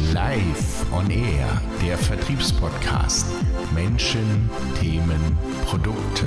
Live on Air, der Vertriebspodcast. Menschen, Themen, Produkte.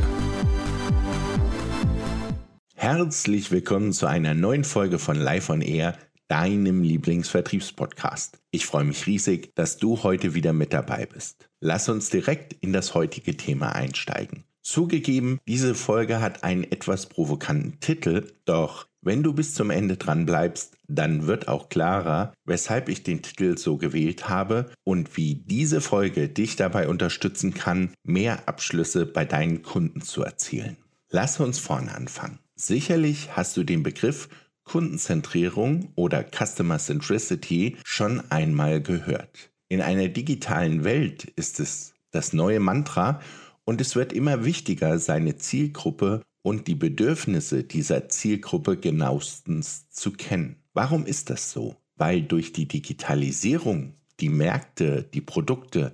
Herzlich willkommen zu einer neuen Folge von Live on Air, deinem Lieblingsvertriebspodcast. Ich freue mich riesig, dass du heute wieder mit dabei bist. Lass uns direkt in das heutige Thema einsteigen. Zugegeben, diese Folge hat einen etwas provokanten Titel, doch wenn du bis zum Ende dran bleibst, dann wird auch klarer, weshalb ich den Titel so gewählt habe und wie diese Folge dich dabei unterstützen kann, mehr Abschlüsse bei deinen Kunden zu erzielen. Lass uns vorne anfangen. Sicherlich hast du den Begriff Kundenzentrierung oder Customer Centricity schon einmal gehört. In einer digitalen Welt ist es das neue Mantra und es wird immer wichtiger, seine Zielgruppe und die Bedürfnisse dieser Zielgruppe genauestens zu kennen. Warum ist das so? Weil durch die Digitalisierung die Märkte, die Produkte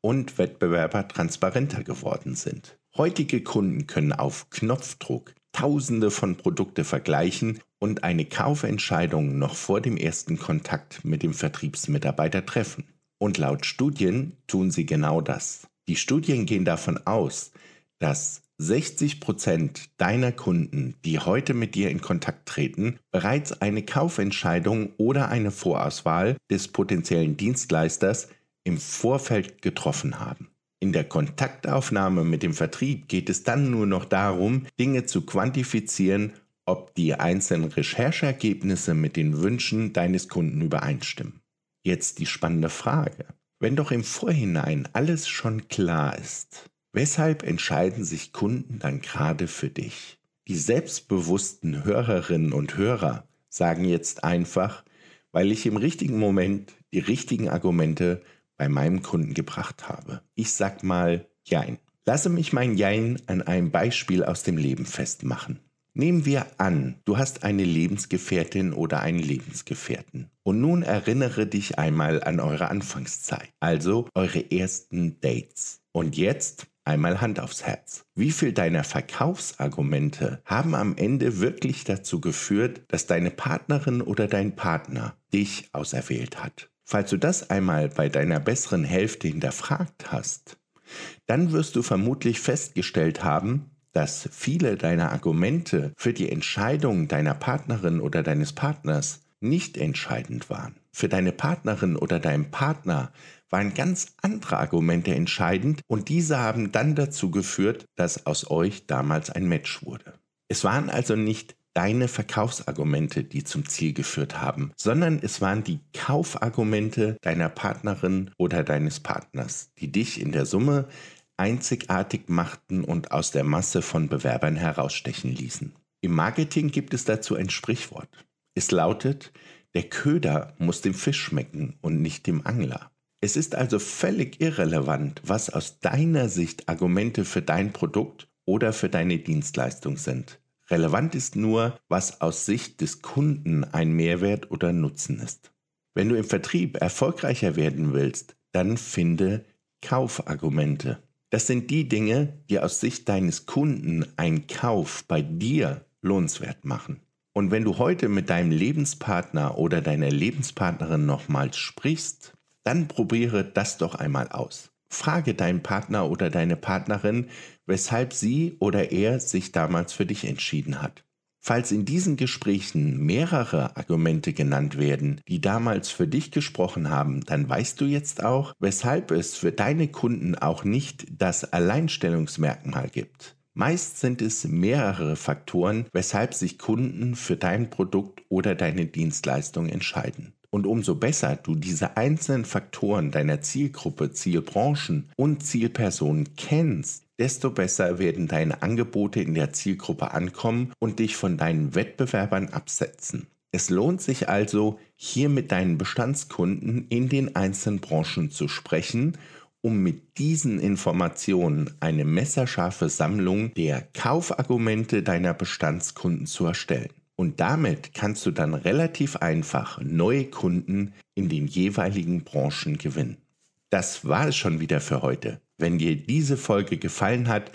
und Wettbewerber transparenter geworden sind. Heutige Kunden können auf Knopfdruck Tausende von Produkte vergleichen und eine Kaufentscheidung noch vor dem ersten Kontakt mit dem Vertriebsmitarbeiter treffen. Und laut Studien tun sie genau das. Die Studien gehen davon aus, dass 60 Prozent deiner Kunden, die heute mit dir in Kontakt treten, bereits eine Kaufentscheidung oder eine Vorauswahl des potenziellen Dienstleisters im Vorfeld getroffen haben. In der Kontaktaufnahme mit dem Vertrieb geht es dann nur noch darum, Dinge zu quantifizieren, ob die einzelnen Rechercheergebnisse mit den Wünschen deines Kunden übereinstimmen. Jetzt die spannende Frage. Wenn doch im Vorhinein alles schon klar ist, weshalb entscheiden sich Kunden dann gerade für dich? Die selbstbewussten Hörerinnen und Hörer sagen jetzt einfach, weil ich im richtigen Moment die richtigen Argumente bei meinem Kunden gebracht habe. Ich sag mal Jein. Lasse mich mein Jein an einem Beispiel aus dem Leben festmachen. Nehmen wir an, du hast eine Lebensgefährtin oder einen Lebensgefährten. Und nun erinnere dich einmal an eure Anfangszeit, also eure ersten Dates. Und jetzt einmal Hand aufs Herz. Wie viel deiner Verkaufsargumente haben am Ende wirklich dazu geführt, dass deine Partnerin oder dein Partner dich auserwählt hat? Falls du das einmal bei deiner besseren Hälfte hinterfragt hast, dann wirst du vermutlich festgestellt haben, dass viele deiner Argumente für die Entscheidung deiner Partnerin oder deines Partners nicht entscheidend waren. Für deine Partnerin oder deinen Partner waren ganz andere Argumente entscheidend und diese haben dann dazu geführt, dass aus euch damals ein Match wurde. Es waren also nicht deine Verkaufsargumente, die zum Ziel geführt haben, sondern es waren die Kaufargumente deiner Partnerin oder deines Partners, die dich in der Summe einzigartig machten und aus der Masse von Bewerbern herausstechen ließen. Im Marketing gibt es dazu ein Sprichwort. Es lautet, der Köder muss dem Fisch schmecken und nicht dem Angler. Es ist also völlig irrelevant, was aus deiner Sicht Argumente für dein Produkt oder für deine Dienstleistung sind. Relevant ist nur, was aus Sicht des Kunden ein Mehrwert oder Nutzen ist. Wenn du im Vertrieb erfolgreicher werden willst, dann finde Kaufargumente. Das sind die Dinge, die aus Sicht deines Kunden einen Kauf bei dir lohnenswert machen. Und wenn du heute mit deinem Lebenspartner oder deiner Lebenspartnerin nochmals sprichst, dann probiere das doch einmal aus. Frage deinen Partner oder deine Partnerin, weshalb sie oder er sich damals für dich entschieden hat. Falls in diesen Gesprächen mehrere Argumente genannt werden, die damals für dich gesprochen haben, dann weißt du jetzt auch, weshalb es für deine Kunden auch nicht das Alleinstellungsmerkmal gibt. Meist sind es mehrere Faktoren, weshalb sich Kunden für dein Produkt oder deine Dienstleistung entscheiden. Und umso besser du diese einzelnen Faktoren deiner Zielgruppe, Zielbranchen und Zielpersonen kennst, desto besser werden deine Angebote in der Zielgruppe ankommen und dich von deinen Wettbewerbern absetzen. Es lohnt sich also, hier mit deinen Bestandskunden in den einzelnen Branchen zu sprechen, um mit diesen Informationen eine messerscharfe Sammlung der Kaufargumente deiner Bestandskunden zu erstellen. Und damit kannst du dann relativ einfach neue Kunden in den jeweiligen Branchen gewinnen. Das war es schon wieder für heute. Wenn dir diese Folge gefallen hat,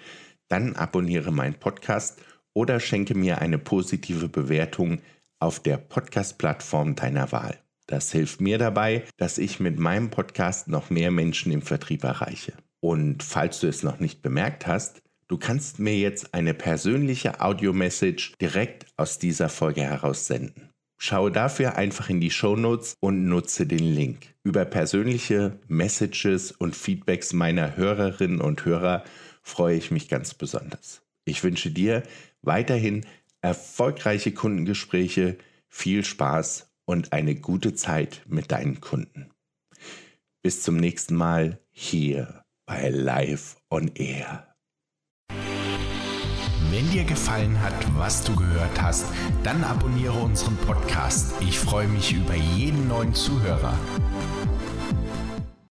dann abonniere meinen Podcast oder schenke mir eine positive Bewertung auf der Podcast-Plattform deiner Wahl. Das hilft mir dabei, dass ich mit meinem Podcast noch mehr Menschen im Vertrieb erreiche. Und falls du es noch nicht bemerkt hast, du kannst mir jetzt eine persönliche Audio-Message direkt aus dieser Folge heraus senden. Schaue dafür einfach in die Shownotes und nutze den Link. Über persönliche Messages und Feedbacks meiner Hörerinnen und Hörer freue ich mich ganz besonders. Ich wünsche dir weiterhin erfolgreiche Kundengespräche, viel Spaß und eine gute Zeit mit deinen Kunden. Bis zum nächsten Mal hier bei Live on Air. Wenn dir gefallen hat, was du gehört hast, dann abonniere unseren Podcast. Ich freue mich über jeden neuen Zuhörer.